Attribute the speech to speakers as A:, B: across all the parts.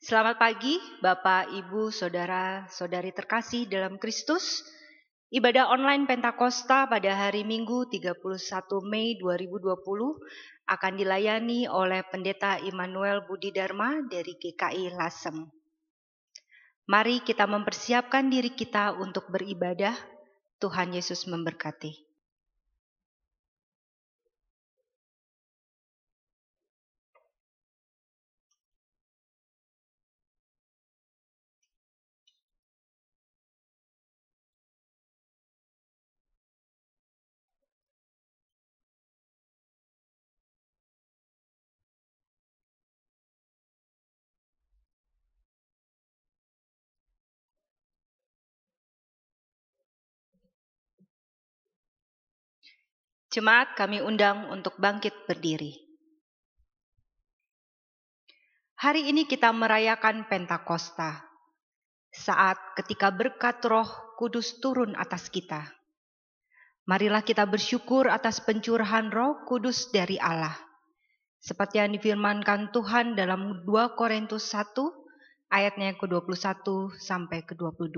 A: Selamat pagi, Bapak, Ibu, Saudara, Saudari terkasih dalam Kristus. Ibadah online Pentakosta pada hari Minggu 31 Mei 2020 akan dilayani oleh Pendeta Immanuel Budi Dharma dari GKI Lasem. Mari kita mempersiapkan diri kita untuk beribadah. Tuhan Yesus memberkati. Jemaat kami undang untuk bangkit berdiri. Hari ini kita merayakan Pentakosta, saat ketika berkat roh kudus turun atas kita. Marilah kita bersyukur atas pencurahan roh kudus dari Allah. Seperti yang difirmankan Tuhan dalam 2 Korintus 1 ayatnya ke-21 sampai ke-22.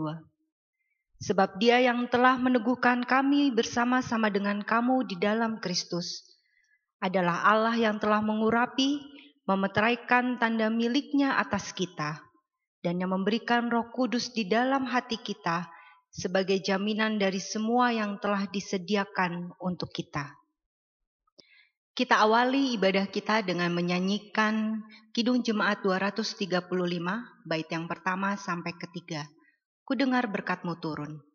A: Sebab dia yang telah meneguhkan kami bersama-sama dengan kamu di dalam Kristus adalah Allah yang telah mengurapi, memeteraikan tanda miliknya atas kita, dan yang memberikan roh kudus di dalam hati kita sebagai jaminan dari semua yang telah disediakan untuk kita. Kita awali ibadah kita dengan menyanyikan Kidung Jemaat 235, bait yang pertama sampai ketiga. Ku dengar berkatmu turun.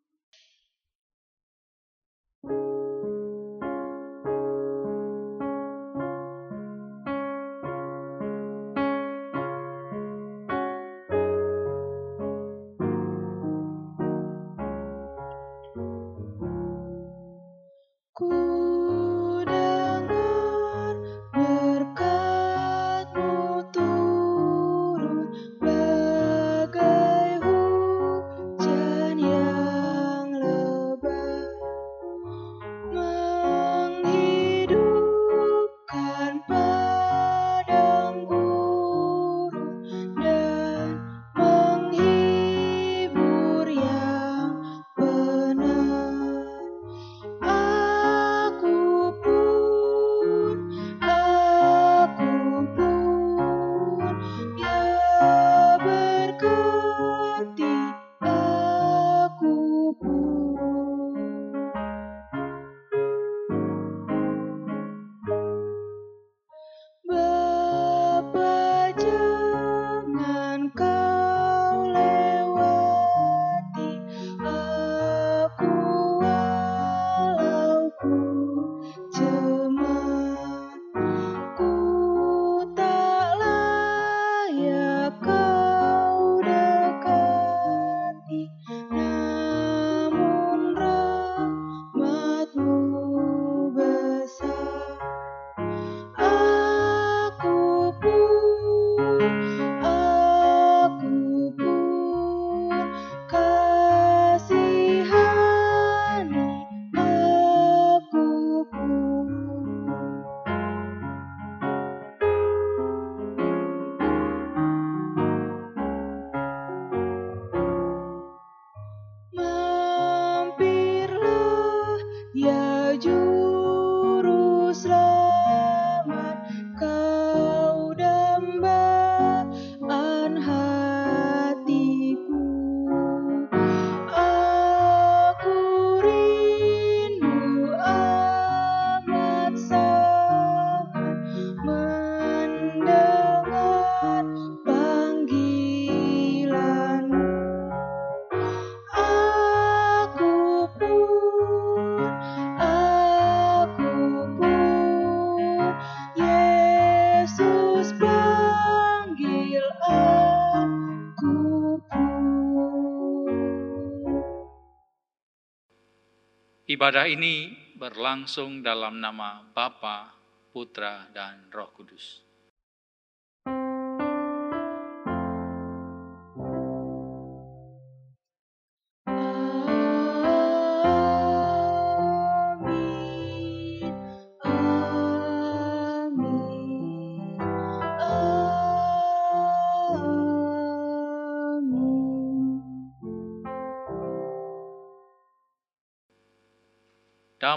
B: Ibadah ini berlangsung dalam nama Bapa, Putra, dan Roh Kudus.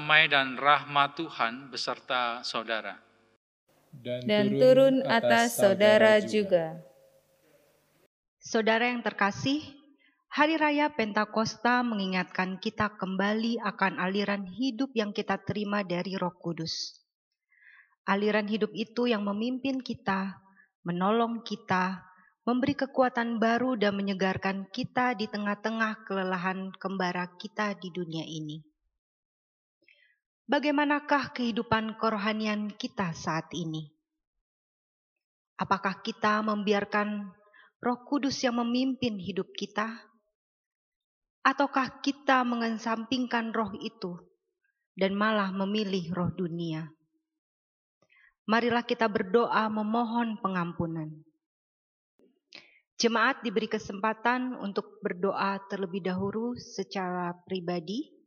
B: Damai dan rahmat Tuhan beserta saudara.
A: Dan turun atas saudara juga.
C: Saudara yang terkasih, Hari Raya Pentakosta mengingatkan kita kembali akan aliran hidup yang kita terima dari Roh Kudus. Aliran hidup itu yang memimpin kita, menolong kita, memberi kekuatan baru dan menyegarkan kita di tengah-tengah kelelahan kembara kita di dunia ini. Bagaimanakah kehidupan kerohanian kita saat ini? Apakah kita membiarkan Roh Kudus yang memimpin hidup kita? Ataukah kita mengesampingkan roh itu dan malah memilih roh dunia? Marilah kita berdoa memohon pengampunan. Jemaat diberi kesempatan untuk berdoa terlebih dahulu secara pribadi,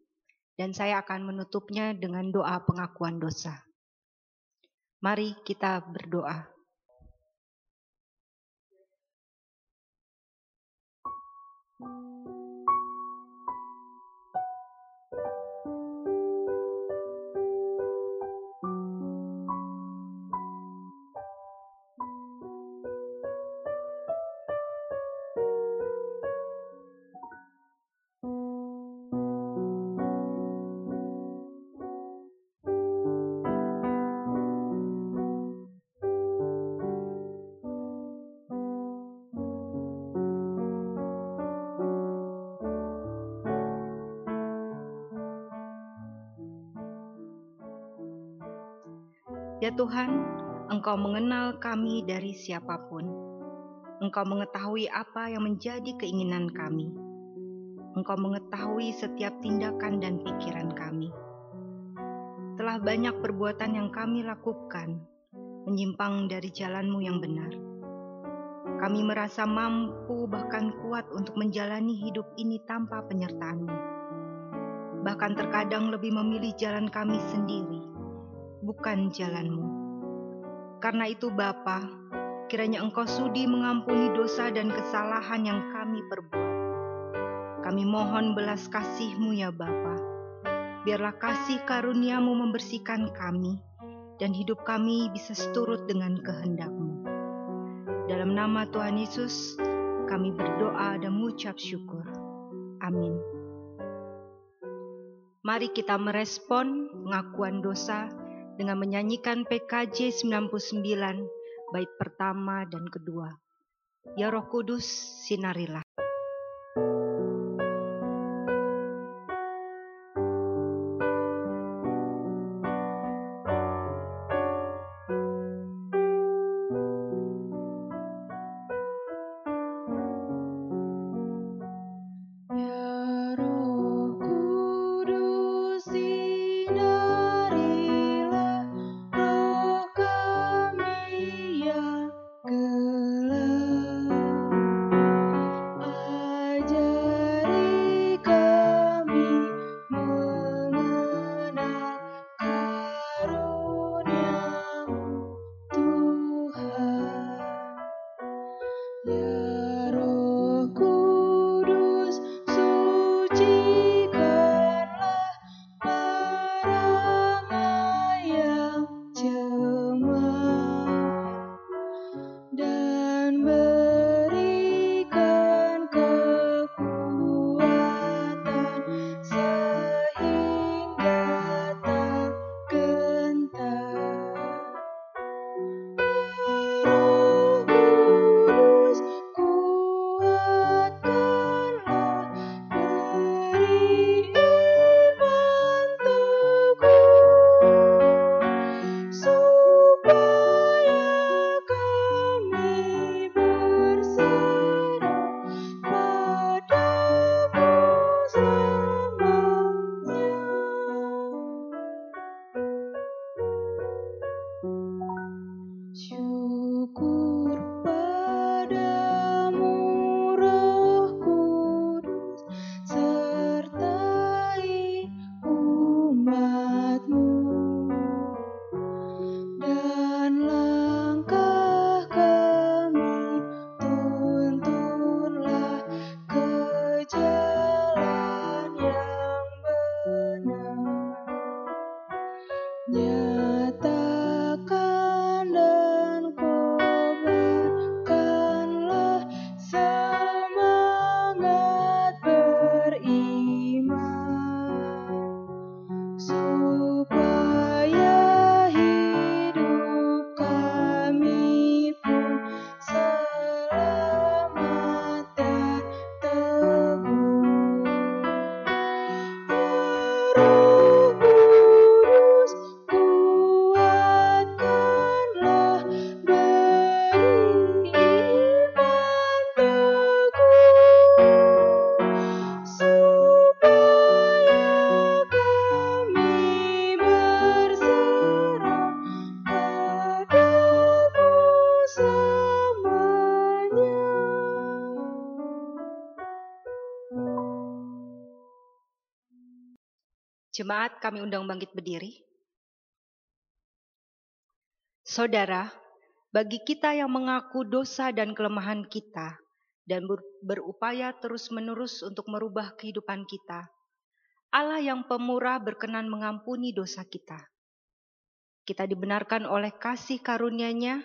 C: dan saya akan menutupnya dengan doa pengakuan dosa. Mari kita berdoa. Ya Tuhan, Engkau mengenal kami dari siapa pun. Engkau mengetahui apa yang menjadi keinginan kami. Engkau mengetahui setiap tindakan dan pikiran kami. Telah banyak perbuatan yang kami lakukan, menyimpang dari jalanmu yang benar. Kami merasa mampu bahkan kuat untuk menjalani hidup ini tanpa penyertaanmu. Bahkan terkadang lebih memilih jalan kami sendiri bukan jalanmu. Karena itu Bapa, kiranya Engkau sudi mengampuni dosa dan kesalahan yang kami perbuat. Kami mohon belas kasih-Mu ya Bapa. Biarlah kasih karuniamu membersihkan kami dan hidup kami bisa seturut dengan kehendak-Mu. Dalam nama Tuhan Yesus, kami berdoa dan mengucap syukur. Amin. Mari kita merespon pengakuan dosa dengan menyanyikan PKJ 99 bait pertama dan kedua. Ya Roh Kudus, sinarilah.
A: Jemaat kami undang bangkit berdiri. Saudara, bagi kita yang mengaku dosa dan kelemahan kita dan berupaya terus-menerus untuk merubah kehidupan kita, Allah yang pemurah berkenan mengampuni dosa kita. Kita dibenarkan oleh kasih karunia-Nya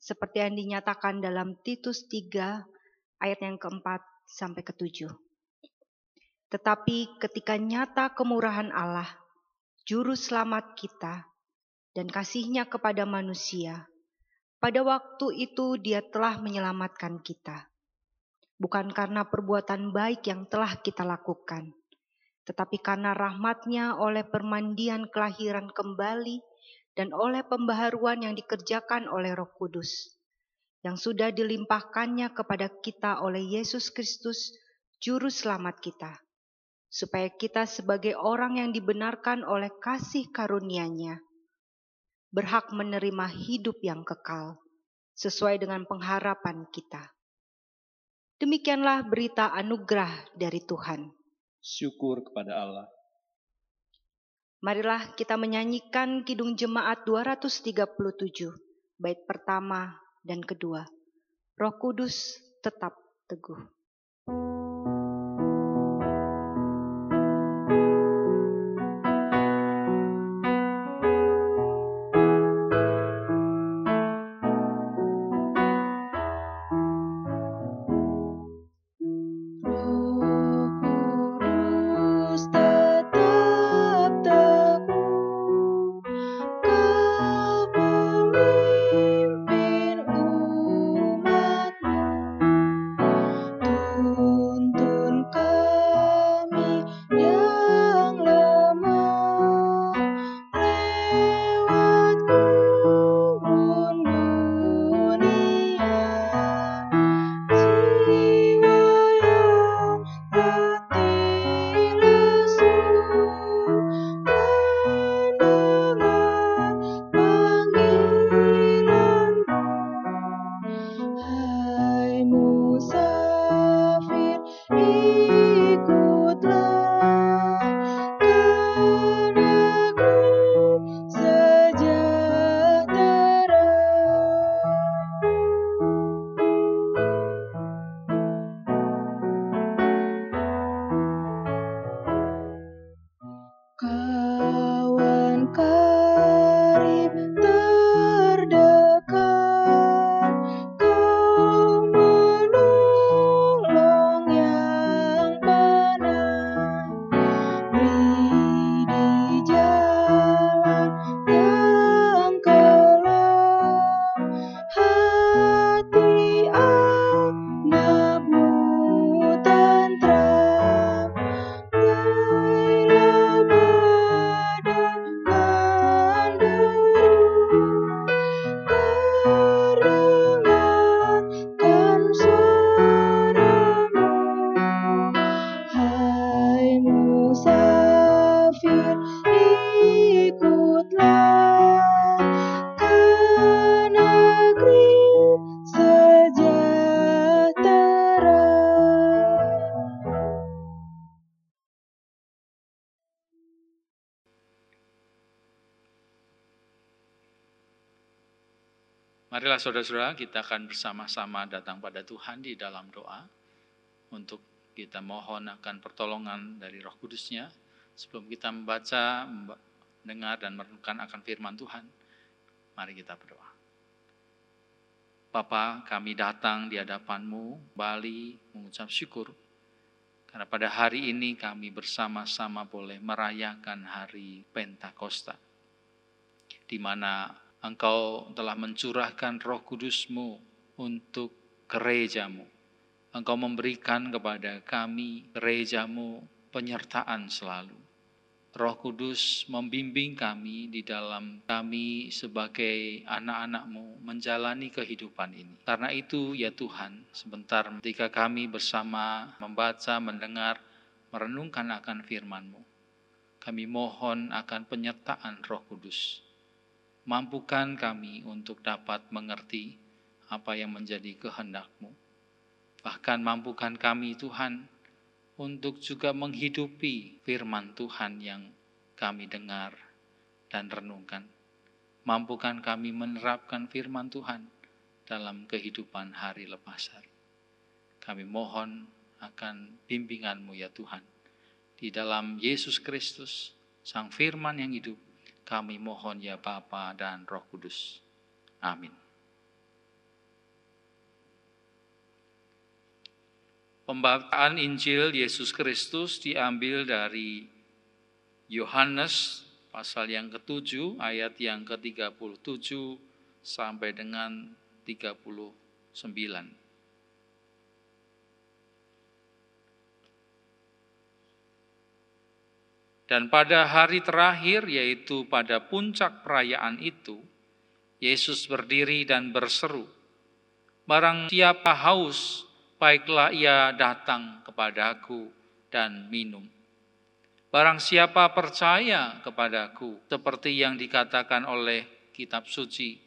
A: seperti yang dinyatakan dalam Titus 3 ayat yang keempat sampai ketujuh. Tetapi ketika nyata kemurahan Allah, juru selamat kita, dan kasihnya kepada manusia, pada waktu itu dia telah menyelamatkan kita. Bukan karena perbuatan baik yang telah kita lakukan, tetapi karena rahmatnya oleh permandian kelahiran kembali dan oleh pembaharuan yang dikerjakan oleh roh kudus, yang sudah dilimpahkannya kepada kita oleh Yesus Kristus, Juru Selamat kita supaya kita sebagai orang yang dibenarkan oleh kasih karunia-Nya berhak menerima hidup yang kekal sesuai dengan pengharapan kita. Demikianlah berita anugerah dari Tuhan.
D: Syukur kepada Allah.
A: Marilah kita menyanyikan Kidung Jemaat 237, bait pertama dan kedua. Roh Kudus tetap teguh.
B: Marilah saudara-saudara kita akan bersama-sama datang pada Tuhan di dalam doa untuk kita mohon akan pertolongan dari roh kudusnya sebelum kita membaca, mendengar dan merenungkan akan firman Tuhan. Mari kita berdoa. Bapa, kami datang di hadapanmu, Bali mengucap syukur karena pada hari ini kami bersama-sama boleh merayakan hari Pentakosta, di mana Engkau telah mencurahkan roh kudusmu untuk gerejamu. Engkau memberikan kepada kami gerejamu penyertaan selalu. Roh Kudus membimbing kami di dalam kami sebagai anak-anakmu menjalani kehidupan ini. Karena itu ya Tuhan, sebentar ketika kami bersama membaca, mendengar, merenungkan akan firman-Mu, kami mohon akan penyertaan Roh Kudus Mampukan kami untuk dapat mengerti apa yang menjadi kehendak-Mu. Bahkan mampukan kami Tuhan untuk juga menghidupi firman Tuhan yang kami dengar dan renungkan. Mampukan kami menerapkan firman Tuhan dalam kehidupan hari lepas hari. Kami mohon akan bimbinganmu ya Tuhan. Di dalam Yesus Kristus, Sang Firman yang hidup, kami mohon ya Bapa dan Roh Kudus. Amin. Pembacaan Injil Yesus Kristus diambil dari Yohanes pasal yang ke-7 ayat yang ke-37 sampai dengan 39. Dan pada hari terakhir, yaitu pada puncak perayaan itu, Yesus berdiri dan berseru, Barang siapa haus, baiklah ia datang kepadaku dan minum. Barang siapa percaya kepadaku, seperti yang dikatakan oleh kitab suci,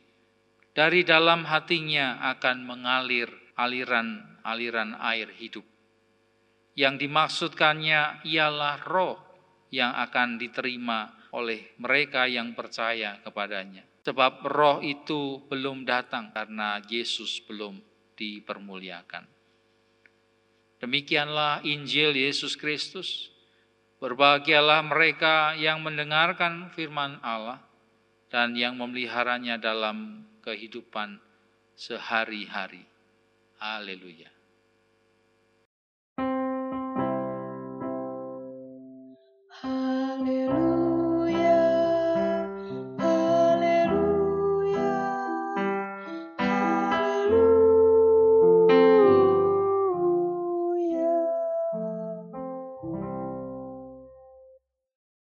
B: dari dalam hatinya akan mengalir aliran-aliran air hidup. Yang dimaksudkannya ialah roh yang akan diterima oleh mereka yang percaya kepadanya. Sebab roh itu belum datang karena Yesus belum dipermuliakan. Demikianlah Injil Yesus Kristus. Berbahagialah mereka yang mendengarkan firman Allah dan yang memeliharanya dalam kehidupan sehari-hari. Haleluya.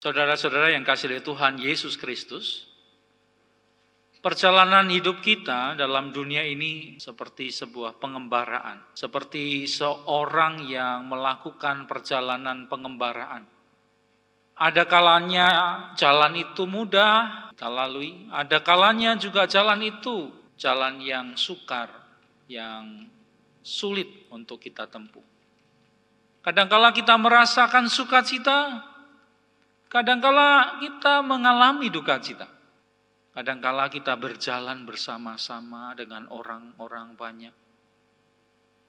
B: Saudara-saudara yang kasih oleh Tuhan Yesus Kristus, perjalanan hidup kita dalam dunia ini seperti sebuah pengembaraan, seperti seorang yang melakukan perjalanan pengembaraan. Ada kalanya jalan itu mudah kita lalui, ada kalanya juga jalan itu jalan yang sukar, yang sulit untuk kita tempuh. Kadangkala kita merasakan sukacita, Kadangkala kita mengalami duka cita. Kadangkala kita berjalan bersama-sama dengan orang-orang banyak.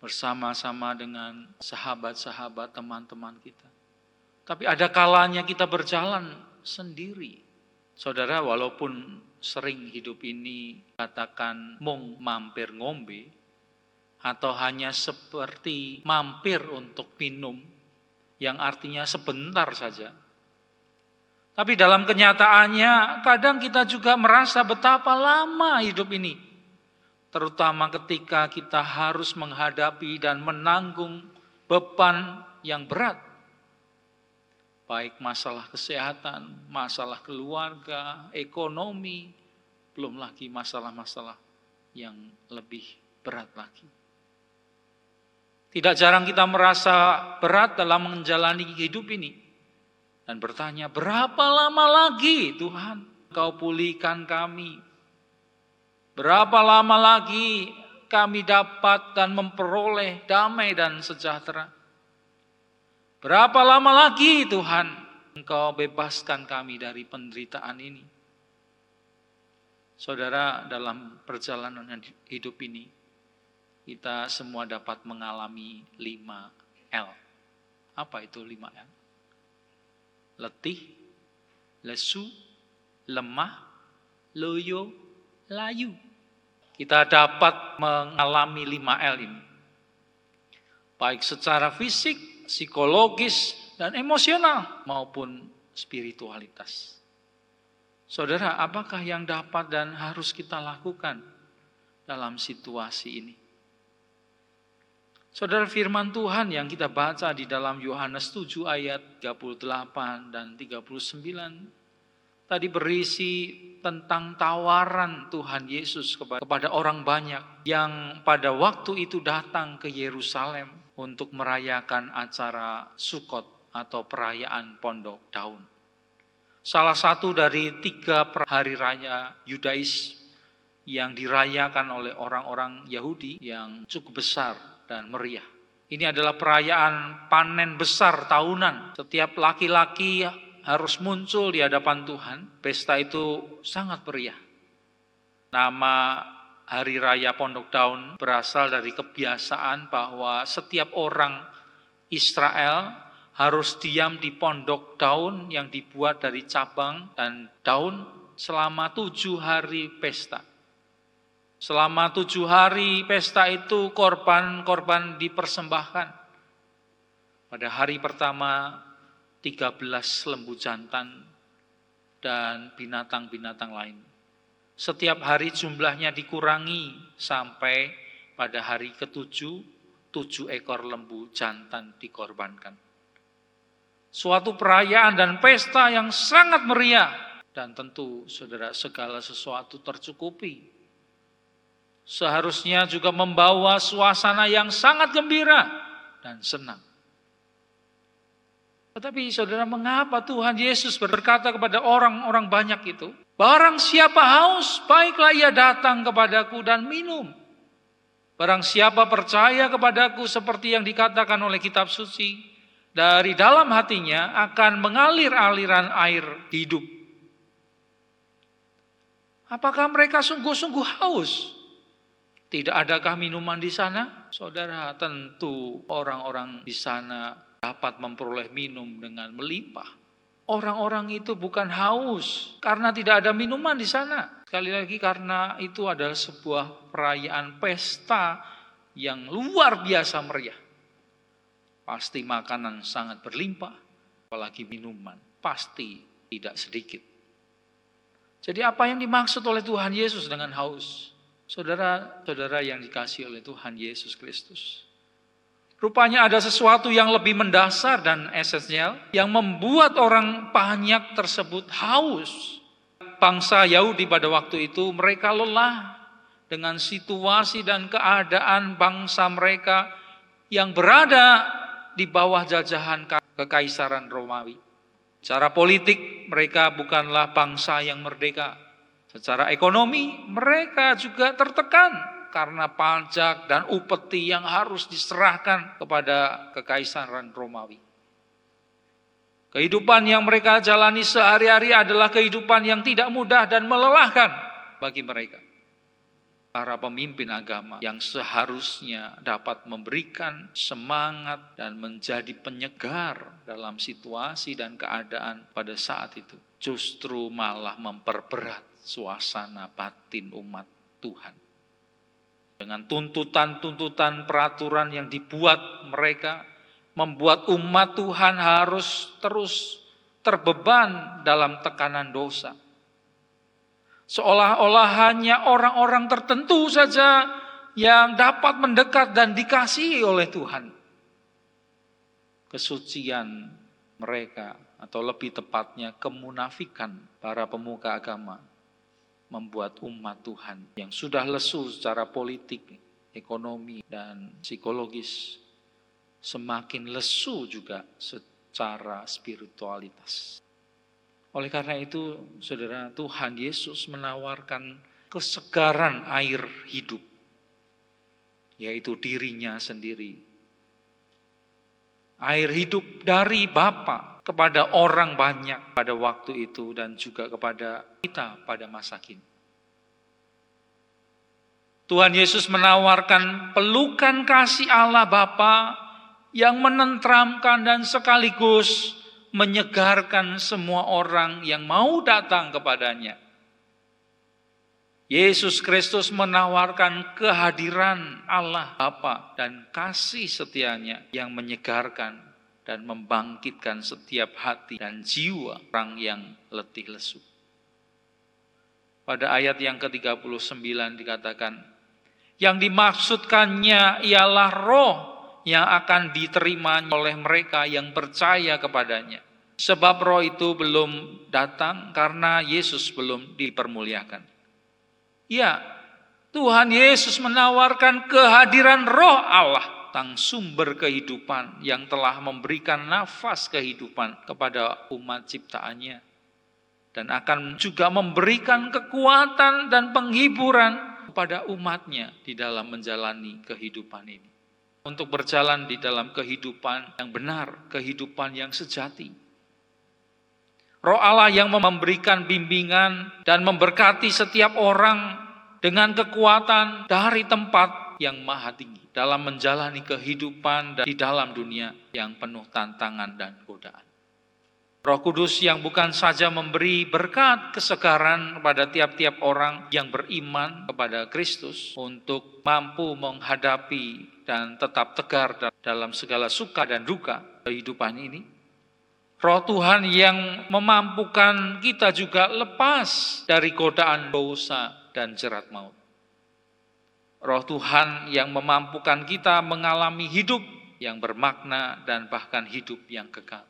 B: Bersama-sama dengan sahabat-sahabat teman-teman kita. Tapi ada kalanya kita berjalan sendiri. Saudara, walaupun sering hidup ini katakan mung mampir ngombe, atau hanya seperti mampir untuk minum, yang artinya sebentar saja, tapi dalam kenyataannya kadang kita juga merasa betapa lama hidup ini. Terutama ketika kita harus menghadapi dan menanggung beban yang berat. Baik masalah kesehatan, masalah keluarga, ekonomi, belum lagi masalah-masalah yang lebih berat lagi. Tidak jarang kita merasa berat dalam menjalani hidup ini dan bertanya, berapa lama lagi Tuhan kau pulihkan kami? Berapa lama lagi kami dapat dan memperoleh damai dan sejahtera? Berapa lama lagi Tuhan engkau bebaskan kami dari penderitaan ini? Saudara, dalam perjalanan hidup ini, kita semua dapat mengalami 5 L. Apa itu 5 L? Letih, lesu, lemah, loyo, layu. Kita dapat mengalami lima L ini. Baik secara fisik, psikologis, dan emosional maupun spiritualitas. Saudara, apakah yang dapat dan harus kita lakukan dalam situasi ini? Saudara firman Tuhan yang kita baca di dalam Yohanes 7 ayat 38 dan 39 tadi berisi tentang tawaran Tuhan Yesus kepada orang banyak yang pada waktu itu datang ke Yerusalem untuk merayakan acara Sukot atau perayaan Pondok Daun. Salah satu dari tiga hari raya Yudais yang dirayakan oleh orang-orang Yahudi yang cukup besar dan meriah. Ini adalah perayaan panen besar tahunan. Setiap laki-laki harus muncul di hadapan Tuhan. Pesta itu sangat meriah. Nama Hari Raya Pondok Daun berasal dari kebiasaan bahwa setiap orang Israel harus diam di pondok daun yang dibuat dari cabang dan daun selama tujuh hari pesta. Selama tujuh hari pesta itu korban-korban dipersembahkan. Pada hari pertama 13 lembu jantan dan binatang-binatang lain. Setiap hari jumlahnya dikurangi sampai pada hari ketujuh, tujuh ekor lembu jantan dikorbankan. Suatu perayaan dan pesta yang sangat meriah. Dan tentu saudara segala sesuatu tercukupi seharusnya juga membawa suasana yang sangat gembira dan senang. Tetapi saudara, mengapa Tuhan Yesus berkata kepada orang-orang banyak itu, Barang siapa haus, baiklah ia datang kepadaku dan minum. Barang siapa percaya kepadaku seperti yang dikatakan oleh kitab suci, dari dalam hatinya akan mengalir aliran air hidup. Apakah mereka sungguh-sungguh haus? Tidak adakah minuman di sana? Saudara, tentu orang-orang di sana dapat memperoleh minum dengan melimpah. Orang-orang itu bukan haus karena tidak ada minuman di sana. Sekali lagi karena itu adalah sebuah perayaan pesta yang luar biasa meriah. Pasti makanan sangat berlimpah, apalagi minuman pasti tidak sedikit. Jadi apa yang dimaksud oleh Tuhan Yesus dengan haus? Saudara-saudara yang dikasih oleh Tuhan Yesus Kristus. Rupanya ada sesuatu yang lebih mendasar dan esensial yang membuat orang banyak tersebut haus. Bangsa Yahudi pada waktu itu mereka lelah dengan situasi dan keadaan bangsa mereka yang berada di bawah jajahan kekaisaran Romawi. Cara politik mereka bukanlah bangsa yang merdeka, Secara ekonomi mereka juga tertekan karena pajak dan upeti yang harus diserahkan kepada kekaisaran Romawi. Kehidupan yang mereka jalani sehari-hari adalah kehidupan yang tidak mudah dan melelahkan bagi mereka. Para pemimpin agama yang seharusnya dapat memberikan semangat dan menjadi penyegar dalam situasi dan keadaan pada saat itu, justru malah memperberat suasana batin umat Tuhan. Dengan tuntutan-tuntutan peraturan yang dibuat mereka, membuat umat Tuhan harus terus terbeban dalam tekanan dosa. Seolah-olah hanya orang-orang tertentu saja yang dapat mendekat dan dikasihi oleh Tuhan. Kesucian mereka atau lebih tepatnya kemunafikan para pemuka agama membuat umat Tuhan yang sudah lesu secara politik, ekonomi, dan psikologis semakin lesu juga secara spiritualitas. Oleh karena itu, saudara, Tuhan Yesus menawarkan kesegaran air hidup, yaitu dirinya sendiri. Air hidup dari Bapa kepada orang banyak pada waktu itu dan juga kepada kita pada masa kini. Tuhan Yesus menawarkan pelukan kasih Allah Bapa yang menentramkan dan sekaligus menyegarkan semua orang yang mau datang kepadanya. Yesus Kristus menawarkan kehadiran Allah Bapa dan kasih setianya yang menyegarkan dan membangkitkan setiap hati dan jiwa orang yang letih lesu. Pada ayat yang ke-39 dikatakan, yang dimaksudkannya ialah roh yang akan diterima oleh mereka yang percaya kepadanya. Sebab roh itu belum datang karena Yesus belum dipermuliakan. Ya, Tuhan Yesus menawarkan kehadiran roh Allah tentang sumber kehidupan yang telah memberikan nafas kehidupan kepada umat ciptaannya. Dan akan juga memberikan kekuatan dan penghiburan kepada umatnya di dalam menjalani kehidupan ini. Untuk berjalan di dalam kehidupan yang benar, kehidupan yang sejati. Roh Allah yang memberikan bimbingan dan memberkati setiap orang dengan kekuatan dari tempat yang maha tinggi dalam menjalani kehidupan di dalam dunia yang penuh tantangan dan godaan. Roh Kudus yang bukan saja memberi berkat kesegaran kepada tiap-tiap orang yang beriman kepada Kristus untuk mampu menghadapi dan tetap tegar dalam segala suka dan duka kehidupan ini. Roh Tuhan yang memampukan kita juga lepas dari godaan dosa dan jerat maut. Roh Tuhan yang memampukan kita mengalami hidup yang bermakna dan bahkan hidup yang kekal.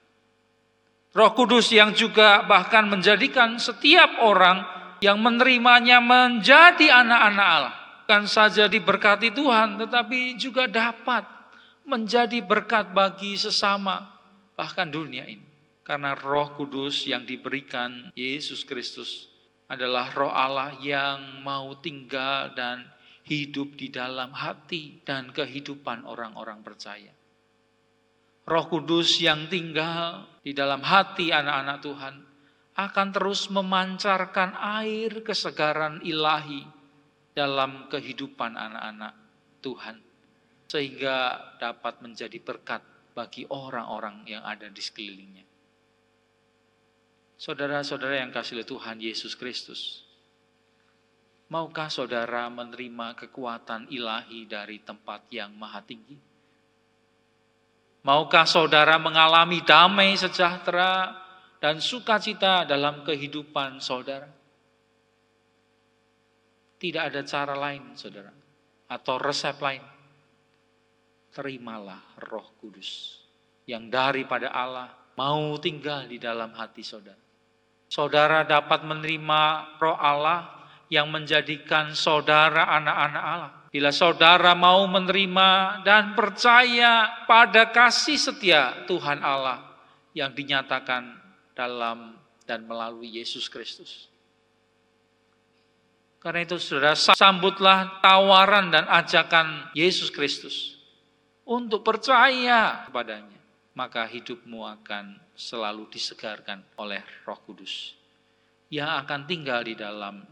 B: Roh Kudus yang juga bahkan menjadikan setiap orang yang menerimanya menjadi anak-anak Allah. Bukan saja diberkati Tuhan, tetapi juga dapat menjadi berkat bagi sesama, bahkan dunia ini. Karena roh kudus yang diberikan Yesus Kristus adalah roh Allah yang mau tinggal dan hidup di dalam hati dan kehidupan orang-orang percaya. Roh Kudus yang tinggal di dalam hati anak-anak Tuhan akan terus memancarkan air kesegaran ilahi dalam kehidupan anak-anak Tuhan, sehingga dapat menjadi berkat bagi orang-orang yang ada di sekelilingnya. Saudara-saudara yang kasih Tuhan Yesus Kristus, maukah saudara menerima kekuatan ilahi dari tempat yang maha tinggi? Maukah saudara mengalami damai sejahtera dan sukacita dalam kehidupan saudara? Tidak ada cara lain, saudara, atau resep lain. Terimalah Roh Kudus yang daripada Allah mau tinggal di dalam hati saudara. Saudara dapat menerima Roh Allah yang menjadikan saudara anak-anak Allah. Bila saudara mau menerima dan percaya pada kasih setia Tuhan Allah yang dinyatakan dalam dan melalui Yesus Kristus. Karena itu saudara sambutlah tawaran dan ajakan Yesus Kristus untuk percaya kepadanya. Maka hidupmu akan selalu disegarkan oleh roh kudus. Yang akan tinggal di dalam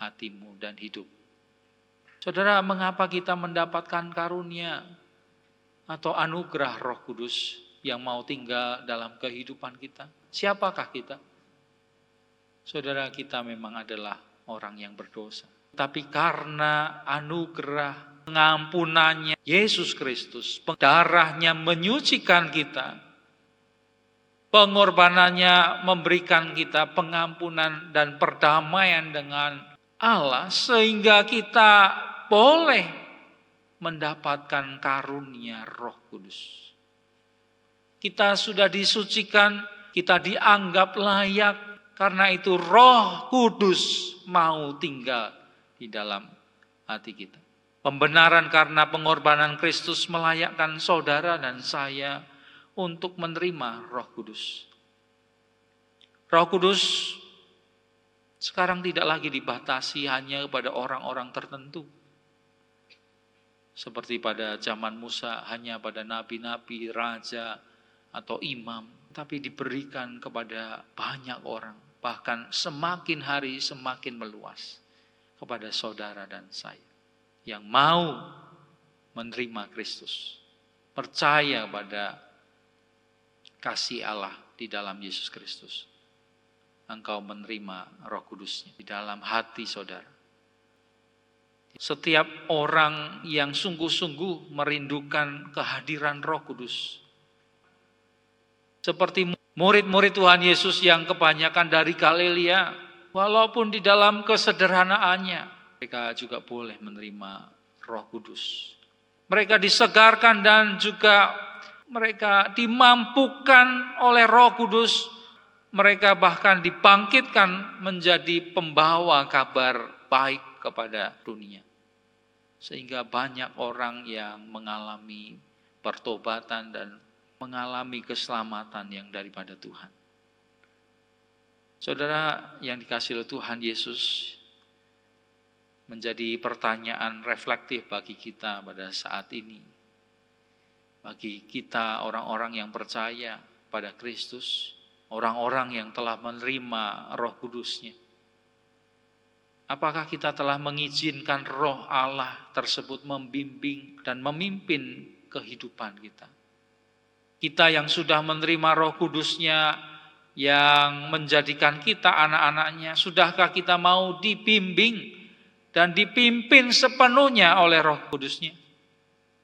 B: hatimu dan hidup. Saudara, mengapa kita mendapatkan karunia atau anugerah Roh Kudus yang mau tinggal dalam kehidupan kita? Siapakah kita? Saudara, kita memang adalah orang yang berdosa. Tapi karena anugerah pengampunannya Yesus Kristus, darahnya menyucikan kita, pengorbanannya memberikan kita pengampunan dan perdamaian dengan Allah sehingga kita boleh mendapatkan karunia Roh Kudus. Kita sudah disucikan, kita dianggap layak karena itu Roh Kudus mau tinggal di dalam hati kita. Pembenaran karena pengorbanan Kristus melayakkan saudara dan saya untuk menerima Roh Kudus. Roh Kudus sekarang tidak lagi dibatasi hanya kepada orang-orang tertentu. Seperti pada zaman Musa hanya pada nabi-nabi, raja, atau imam. Tapi diberikan kepada banyak orang. Bahkan semakin hari semakin meluas. Kepada saudara dan saya. Yang mau menerima Kristus. Percaya pada kasih Allah di dalam Yesus Kristus engkau menerima roh kudusnya di dalam hati saudara. Setiap orang yang sungguh-sungguh merindukan kehadiran roh kudus. Seperti murid-murid Tuhan Yesus yang kebanyakan dari Galilea. Walaupun di dalam kesederhanaannya. Mereka juga boleh menerima roh kudus. Mereka disegarkan dan juga mereka dimampukan oleh roh kudus mereka bahkan dibangkitkan menjadi pembawa kabar baik kepada dunia. Sehingga banyak orang yang mengalami pertobatan dan mengalami keselamatan yang daripada Tuhan. Saudara yang dikasih oleh Tuhan Yesus menjadi pertanyaan reflektif bagi kita pada saat ini. Bagi kita orang-orang yang percaya pada Kristus, orang-orang yang telah menerima roh kudusnya. Apakah kita telah mengizinkan roh Allah tersebut membimbing dan memimpin kehidupan kita? Kita yang sudah menerima roh kudusnya, yang menjadikan kita anak-anaknya, sudahkah kita mau dibimbing dan dipimpin sepenuhnya oleh roh kudusnya?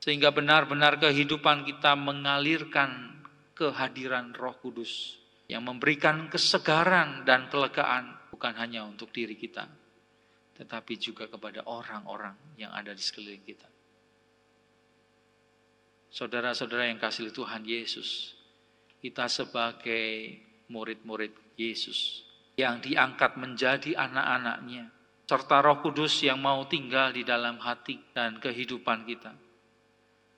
B: Sehingga benar-benar kehidupan kita mengalirkan kehadiran roh kudus yang memberikan kesegaran dan kelegaan bukan hanya untuk diri kita, tetapi juga kepada orang-orang yang ada di sekeliling kita. Saudara-saudara yang kasih Tuhan Yesus, kita sebagai murid-murid Yesus yang diangkat menjadi anak-anaknya, serta roh kudus yang mau tinggal di dalam hati dan kehidupan kita.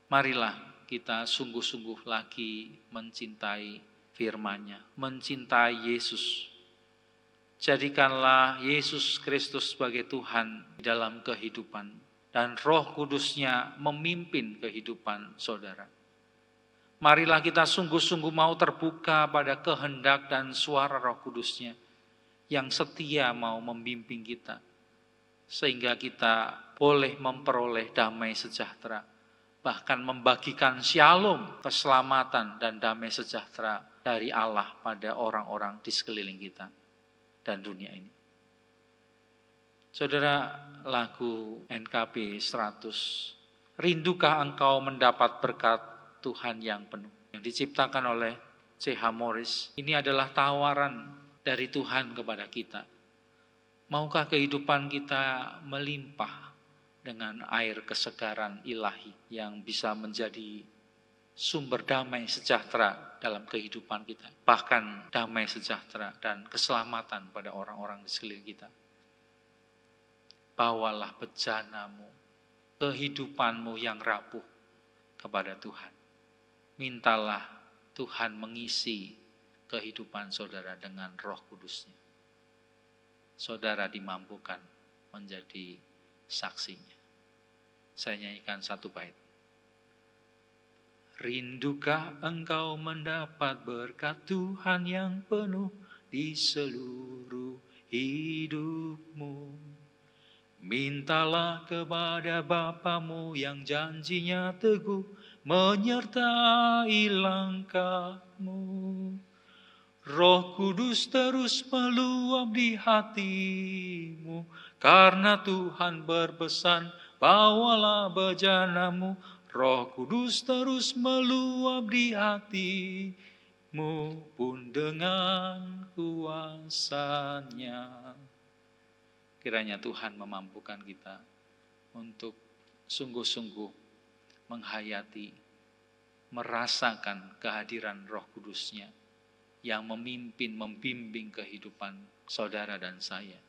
B: Marilah kita sungguh-sungguh lagi mencintai firman-Nya, mencintai Yesus. Jadikanlah Yesus Kristus sebagai Tuhan dalam kehidupan dan roh kudusnya memimpin kehidupan saudara. Marilah kita sungguh-sungguh mau terbuka pada kehendak dan suara roh kudusnya yang setia mau membimbing kita. Sehingga kita boleh memperoleh damai sejahtera. Bahkan membagikan shalom, keselamatan dan damai sejahtera dari Allah pada orang-orang di sekeliling kita dan dunia ini. Saudara, lagu NKB 100, Rindukah engkau mendapat berkat Tuhan yang penuh? Yang diciptakan oleh C.H. Morris. Ini adalah tawaran dari Tuhan kepada kita. Maukah kehidupan kita melimpah dengan air kesegaran ilahi yang bisa menjadi sumber damai sejahtera dalam kehidupan kita. Bahkan damai sejahtera dan keselamatan pada orang-orang di sekeliling kita. Bawalah bejanamu, kehidupanmu yang rapuh kepada Tuhan. Mintalah Tuhan mengisi kehidupan saudara dengan roh kudusnya. Saudara dimampukan menjadi saksinya. Saya nyanyikan satu bait. Rindukah engkau mendapat berkat Tuhan yang penuh di seluruh hidupmu? Mintalah kepada Bapamu yang janjinya teguh menyertai langkahmu. Roh Kudus terus meluap di hatimu karena Tuhan berpesan bawalah bejanamu Roh Kudus terus meluap di hatimu pun dengan kuasanya. Kiranya Tuhan memampukan kita untuk sungguh-sungguh menghayati, merasakan kehadiran roh kudusnya yang memimpin, membimbing kehidupan saudara dan saya.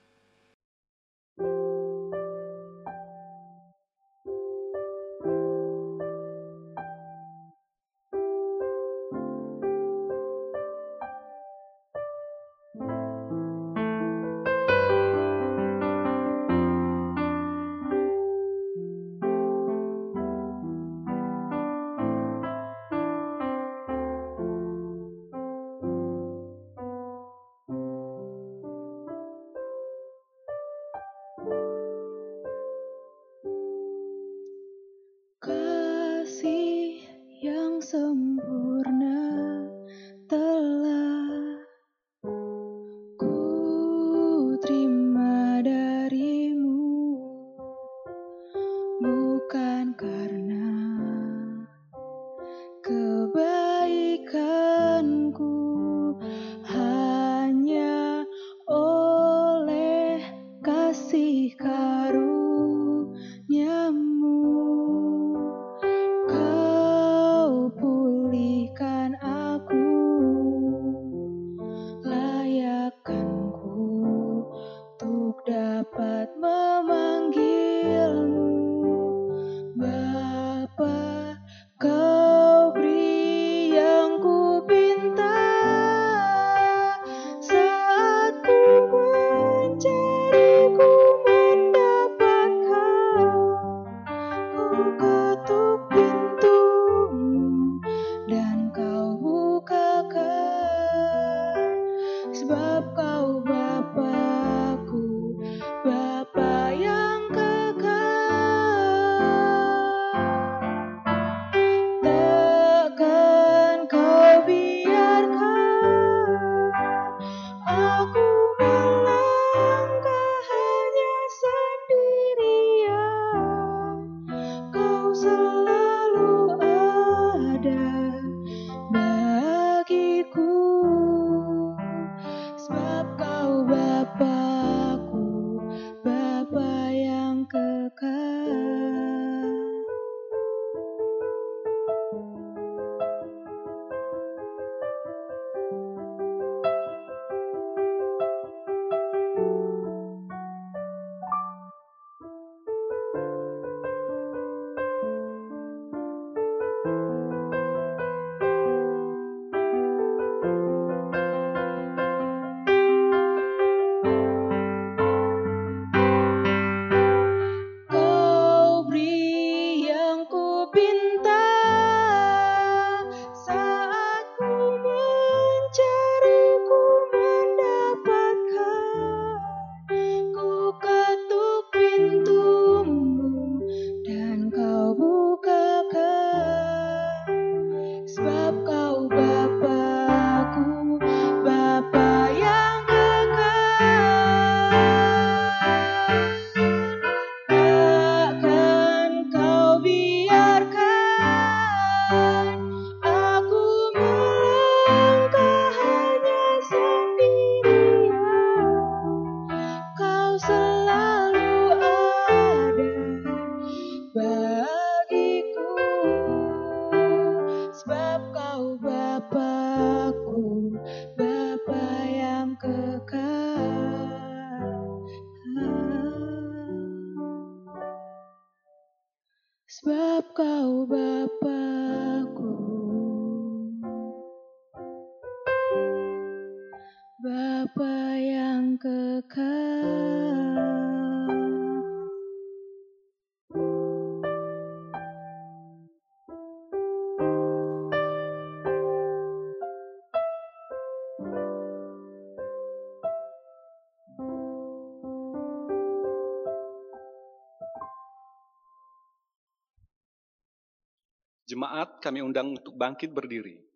D: Kami undang untuk bangkit berdiri.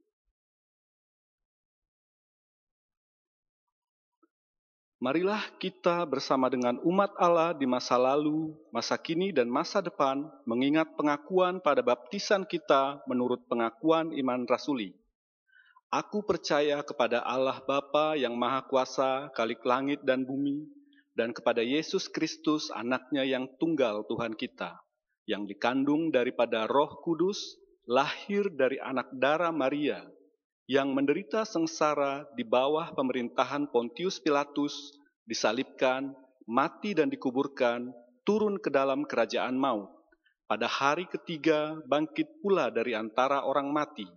D: Marilah kita bersama dengan umat Allah di masa lalu, masa kini, dan masa depan mengingat pengakuan pada baptisan kita menurut pengakuan iman rasuli. Aku percaya kepada Allah Bapa yang Maha Kuasa, Kalik Langit dan Bumi, dan kepada Yesus Kristus, anaknya yang tunggal Tuhan kita, yang dikandung daripada roh kudus, lahir dari anak darah Maria yang menderita sengsara di bawah pemerintahan Pontius Pilatus, disalibkan, mati dan dikuburkan, turun ke dalam kerajaan maut. Pada hari ketiga bangkit pula dari antara orang mati,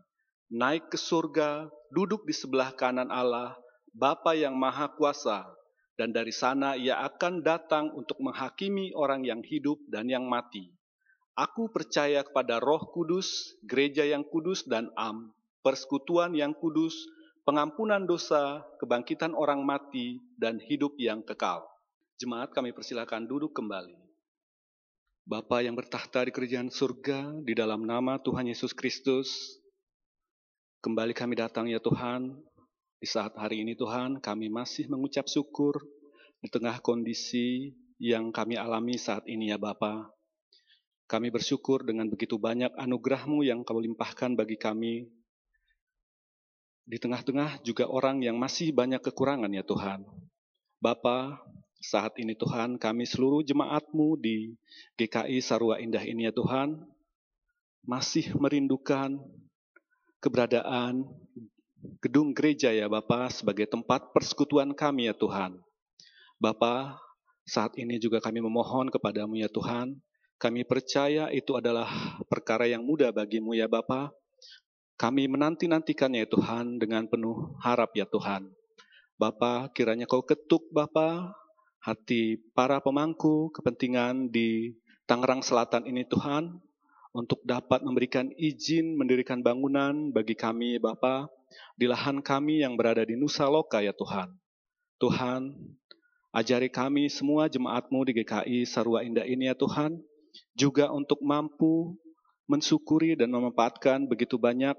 D: naik ke surga, duduk di sebelah kanan Allah, Bapa yang Maha Kuasa, dan dari sana ia akan datang untuk menghakimi orang yang hidup dan yang mati. Aku percaya kepada Roh Kudus, gereja yang kudus dan am, persekutuan yang kudus, pengampunan dosa, kebangkitan orang mati, dan hidup yang kekal. Jemaat kami persilakan duduk kembali. Bapa yang bertahta di kerajaan surga, di dalam nama Tuhan Yesus Kristus, kembali kami datang ya Tuhan, di saat hari ini Tuhan, kami masih mengucap syukur di tengah kondisi yang kami alami saat ini ya Bapak. Kami bersyukur dengan begitu banyak anugerah-Mu yang Kau limpahkan bagi kami. Di tengah-tengah juga orang yang masih banyak kekurangan ya Tuhan. Bapa, saat ini Tuhan kami seluruh jemaat-Mu di GKI Sarua Indah ini ya Tuhan, masih merindukan keberadaan gedung gereja ya Bapa sebagai tempat persekutuan kami ya Tuhan. Bapa, saat ini juga kami memohon kepadamu ya Tuhan, kami percaya itu adalah perkara yang mudah bagimu ya Bapa. Kami menanti-nantikannya ya Tuhan dengan penuh harap ya Tuhan. Bapa, kiranya kau ketuk Bapa hati para pemangku kepentingan di Tangerang Selatan ini Tuhan untuk dapat memberikan izin mendirikan bangunan bagi kami Bapa di lahan kami yang berada di Nusa Loka ya Tuhan. Tuhan, ajari kami semua jemaatmu di GKI Sarua Indah ini ya Tuhan, juga untuk mampu mensyukuri dan memanfaatkan begitu banyak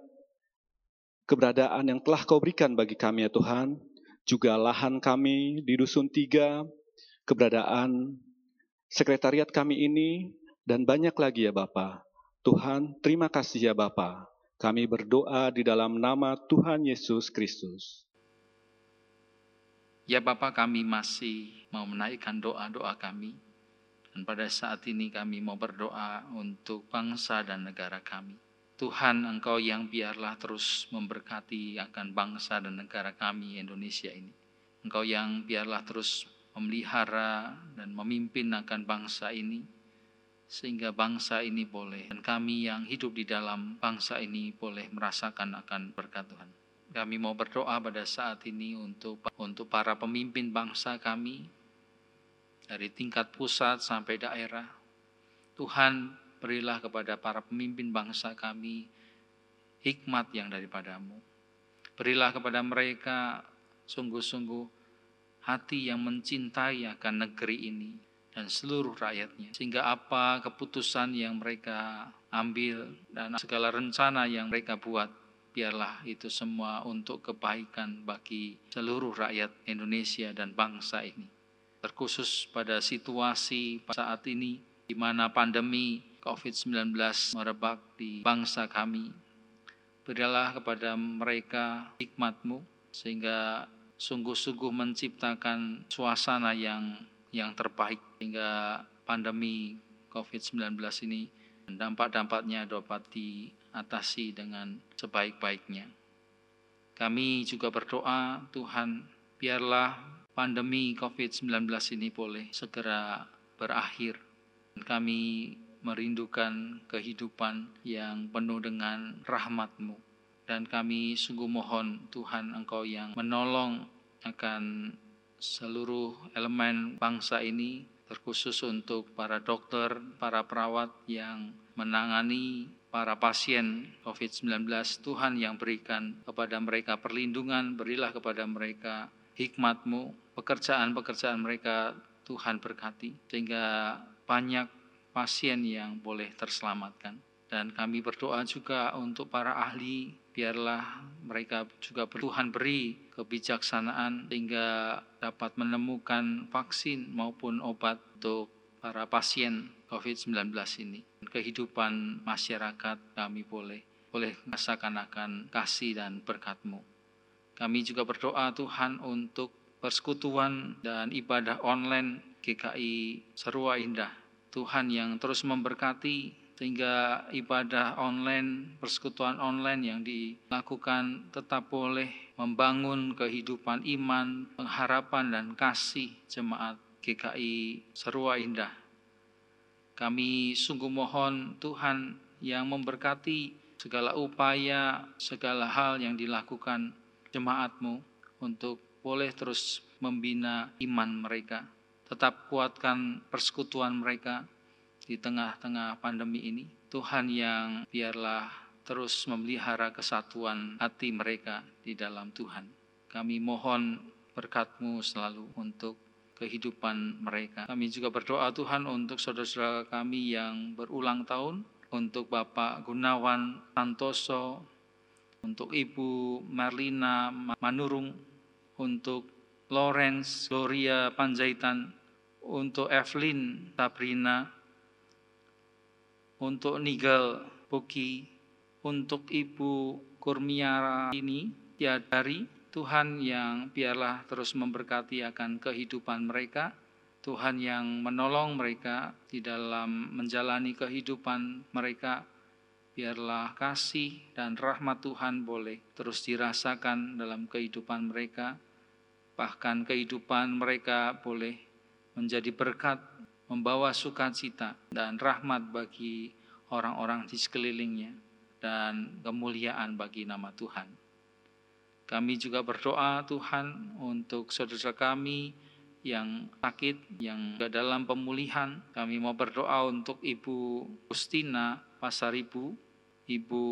D: keberadaan yang telah kau berikan bagi kami ya Tuhan, juga lahan kami di Dusun Tiga, keberadaan sekretariat kami ini, dan banyak lagi ya Bapa. Tuhan, terima kasih ya Bapa. Kami berdoa di dalam nama Tuhan Yesus Kristus.
B: Ya Bapak kami masih mau menaikkan doa-doa kami dan pada saat ini kami mau berdoa untuk bangsa dan negara kami. Tuhan Engkau yang biarlah terus memberkati akan bangsa dan negara kami Indonesia ini. Engkau yang biarlah terus memelihara dan memimpin akan bangsa ini. Sehingga bangsa ini boleh dan kami yang hidup di dalam bangsa ini boleh merasakan akan berkat Tuhan. Kami mau berdoa pada saat ini untuk untuk para pemimpin bangsa kami, dari tingkat pusat sampai daerah. Tuhan, berilah kepada para pemimpin bangsa kami hikmat yang daripadamu. Berilah kepada mereka sungguh-sungguh hati yang mencintai akan negeri ini dan seluruh rakyatnya. Sehingga apa keputusan yang mereka ambil dan segala rencana yang mereka buat, biarlah itu semua untuk kebaikan bagi seluruh rakyat Indonesia dan bangsa ini terkhusus pada situasi saat ini di mana pandemi COVID-19 merebak di bangsa kami. Berilah kepada mereka hikmatmu sehingga sungguh-sungguh menciptakan suasana yang yang terbaik sehingga pandemi COVID-19 ini dampak-dampaknya dapat di atasi dengan sebaik-baiknya. Kami juga berdoa, Tuhan, biarlah pandemi COVID-19 ini boleh segera berakhir. Kami merindukan kehidupan yang penuh dengan rahmat-Mu. Dan kami sungguh mohon Tuhan Engkau yang menolong akan seluruh elemen bangsa ini terkhusus untuk para dokter, para perawat yang menangani para pasien COVID-19. Tuhan yang berikan kepada mereka perlindungan, berilah kepada mereka hikmat-Mu, pekerjaan-pekerjaan mereka Tuhan berkati, sehingga banyak pasien yang boleh terselamatkan. Dan kami berdoa juga untuk para ahli, biarlah mereka juga Tuhan beri kebijaksanaan sehingga dapat menemukan vaksin maupun obat untuk para pasien COVID-19 ini. Kehidupan masyarakat kami boleh boleh merasakan akan kasih dan berkat-Mu. Kami juga berdoa Tuhan untuk persekutuan dan ibadah online GKI Serua Indah. Tuhan yang terus memberkati sehingga ibadah online, persekutuan online yang dilakukan tetap boleh membangun kehidupan iman, pengharapan dan kasih jemaat GKI Serua Indah. Kami sungguh mohon Tuhan yang memberkati segala upaya, segala hal yang dilakukan jemaatmu untuk boleh terus membina iman mereka. Tetap kuatkan persekutuan mereka, di tengah-tengah pandemi ini. Tuhan yang biarlah terus memelihara kesatuan hati mereka di dalam Tuhan. Kami mohon berkat-Mu selalu untuk kehidupan mereka. Kami juga berdoa Tuhan untuk saudara-saudara kami yang berulang tahun, untuk Bapak Gunawan Santoso, untuk Ibu Marlina Manurung, untuk Lawrence Gloria Panjaitan, untuk Evelyn Sabrina, untuk Nigel Buki, untuk Ibu Kurmiara ini ya dari Tuhan yang biarlah terus memberkati akan kehidupan mereka, Tuhan yang menolong mereka di dalam menjalani kehidupan mereka, biarlah kasih dan rahmat Tuhan boleh terus dirasakan dalam kehidupan mereka, bahkan kehidupan mereka boleh menjadi berkat membawa sukacita dan rahmat bagi orang-orang di sekelilingnya dan kemuliaan bagi nama Tuhan. Kami juga berdoa Tuhan untuk saudara kami yang sakit, yang dalam pemulihan. Kami mau berdoa untuk Ibu Ustina Pasaribu, Ibu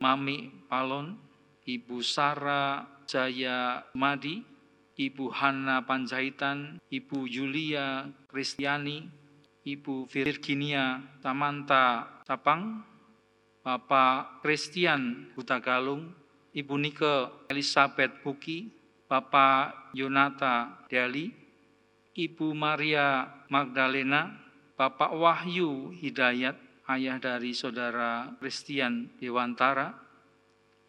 B: Mami Palon, Ibu Sara Jaya Madi, Ibu Hana Panjaitan, Ibu Yulia Kristiani, Ibu Virginia Samantha Sapang, Bapak Christian Hutagalung, Ibu Nike Elizabeth Buki, Bapak Yonata Deli, Ibu Maria Magdalena, Bapak Wahyu Hidayat, ayah dari saudara Christian Dewantara,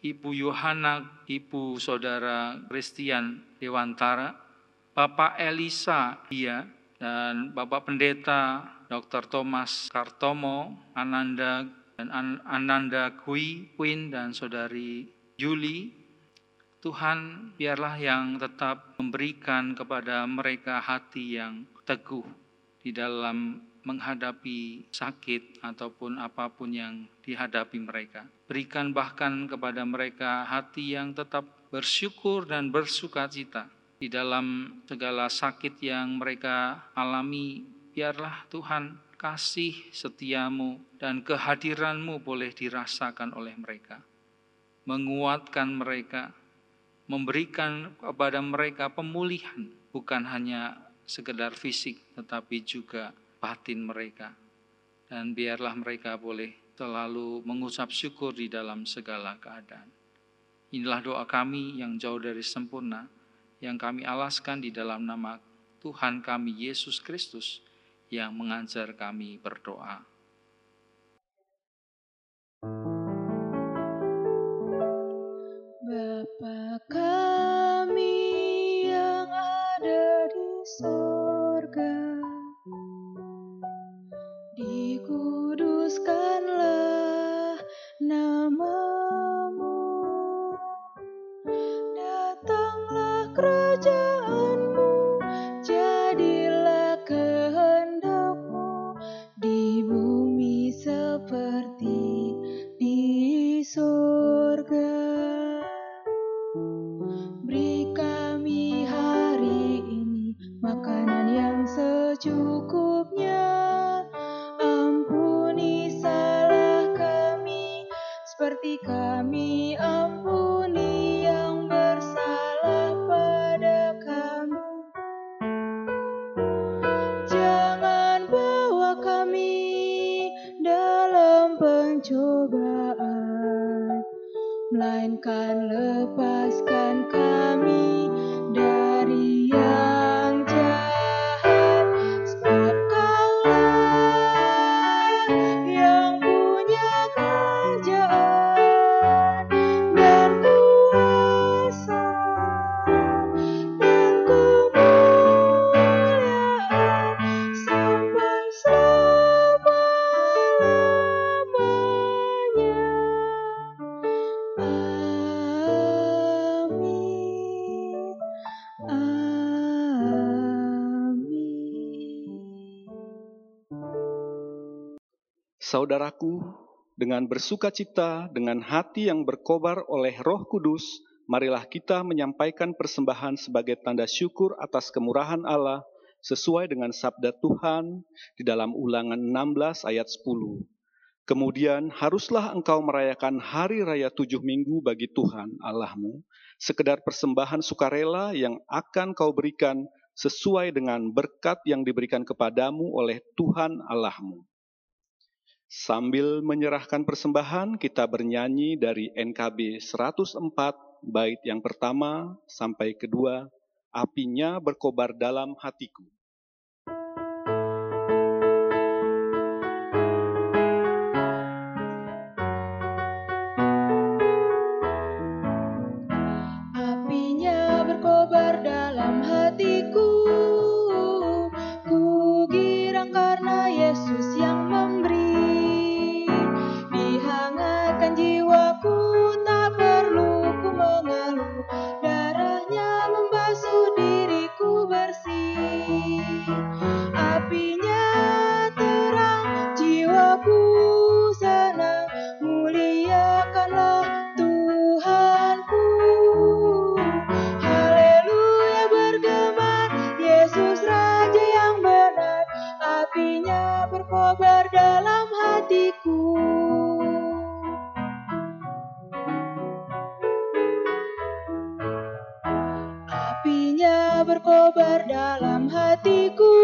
B: Ibu Yohana, Ibu Saudara Christian Dewantara, Bapak Elisa Dia, dan Bapak Pendeta Dr. Thomas Kartomo, Ananda dan Ananda Kui, Queen dan Saudari Yuli, Tuhan biarlah yang tetap memberikan kepada mereka hati yang teguh di dalam menghadapi sakit ataupun apa pun yang dihadapi mereka. Berikan bahkan kepada mereka hati yang tetap bersyukur dan bersuka cita di dalam segala sakit yang mereka alami. Biarlah Tuhan kasih setiamu dan kehadiranmu boleh dirasakan oleh mereka. Menguatkan mereka, memberikan kepada mereka pemulihan, bukan hanya sekedar fisik, tetapi juga batin mereka. Dan biarlah mereka boleh selalu mengucap syukur di dalam segala keadaan. Inilah doa kami yang jauh dari sempurna, yang kami alaskan di dalam nama Tuhan kami Yesus Kristus yang mengajar kami berdoa.
A: Bapa kami sky.
D: Saudaraku, dengan bersuka cita, dengan hati yang berkobar oleh Roh Kudus, marilah kita menyampaikan persembahan sebagai tanda syukur atas kemurahan Allah sesuai dengan sabda Tuhan di dalam Ulangan 16 ayat 10. Kemudian haruslah engkau merayakan hari raya tujuh minggu bagi Tuhan Allahmu, sekedar persembahan sukarela yang akan kau berikan sesuai dengan berkat yang diberikan kepadamu oleh Tuhan Allahmu. Sambil menyerahkan persembahan, kita bernyanyi dari NKB 104, bait yang pertama sampai kedua, apinya berkobar dalam hatiku.
A: Berkobar dalam hatiku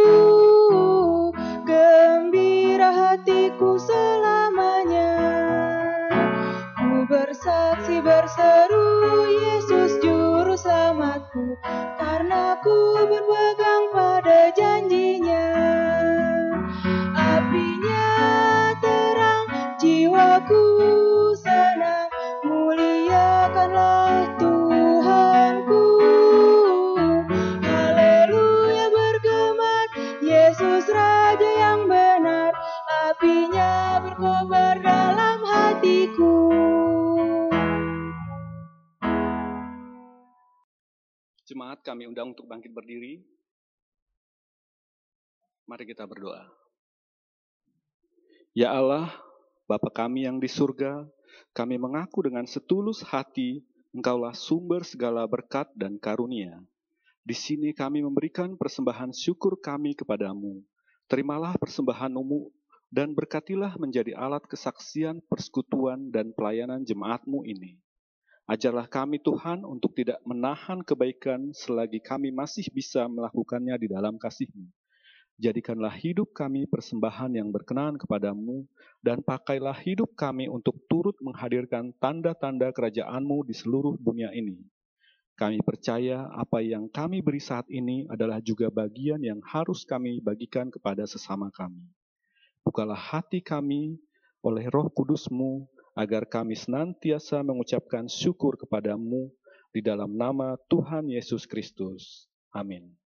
D: Jemaat kami undang untuk bangkit berdiri. Mari kita berdoa. Ya Allah, Bapa kami yang di surga, kami mengaku dengan setulus hati, Engkaulah sumber segala berkat dan karunia. Di sini kami memberikan persembahan syukur kami kepadamu. Terimalah persembahanmu dan berkatilah menjadi alat kesaksian, persekutuan, dan pelayanan jemaatmu ini. Ajarlah kami Tuhan untuk tidak menahan kebaikan selagi kami masih bisa melakukannya di dalam kasih-Mu. Jadikanlah hidup kami persembahan yang berkenan kepadamu, dan pakailah hidup kami untuk turut menghadirkan tanda-tanda kerajaan-Mu di seluruh dunia ini. Kami percaya apa yang kami beri saat ini adalah juga bagian yang harus kami bagikan kepada sesama kami. Bukalah hati kami oleh roh kudus-Mu, agar kami senantiasa mengucapkan syukur kepadamu di dalam nama Tuhan Yesus Kristus. Amin.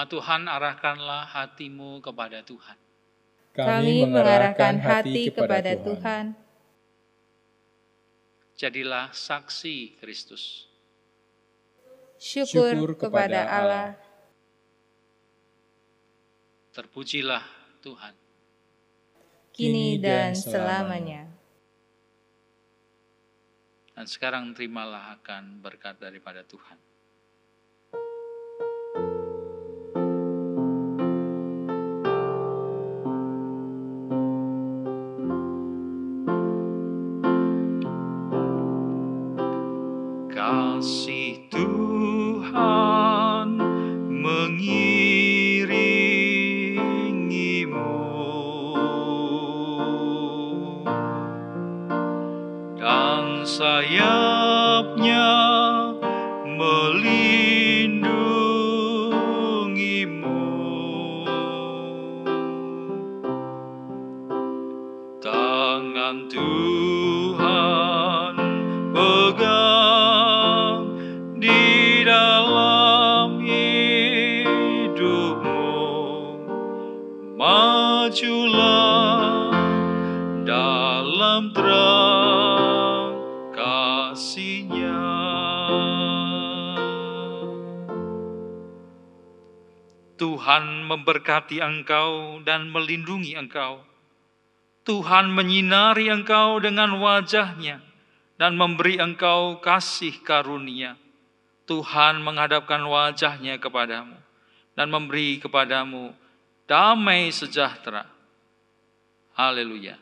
B: Jemaat Tuhan, arahkanlah hatimu kepada Tuhan.
E: Kami mengarahkan hati kepada Tuhan.
B: Jadilah saksi Kristus.
E: Syukur kepada Allah.
B: Terpujilah Tuhan.
E: Kini dan selamanya.
B: Dan sekarang terimalah akan berkat daripada Tuhan. Kasih Tuhan mengiringimu dan sayapnya melindungimu. Tangan Tuhan pegang Majulah dalam terang kasihnya. Tuhan memberkati engkau dan melindungi engkau. Tuhan menyinari engkau dengan wajahnya dan memberi engkau kasih karunia. Tuhan menghadapkan wajahnya kepadamu dan memberi kepadamu damai sejahtera. Haleluya.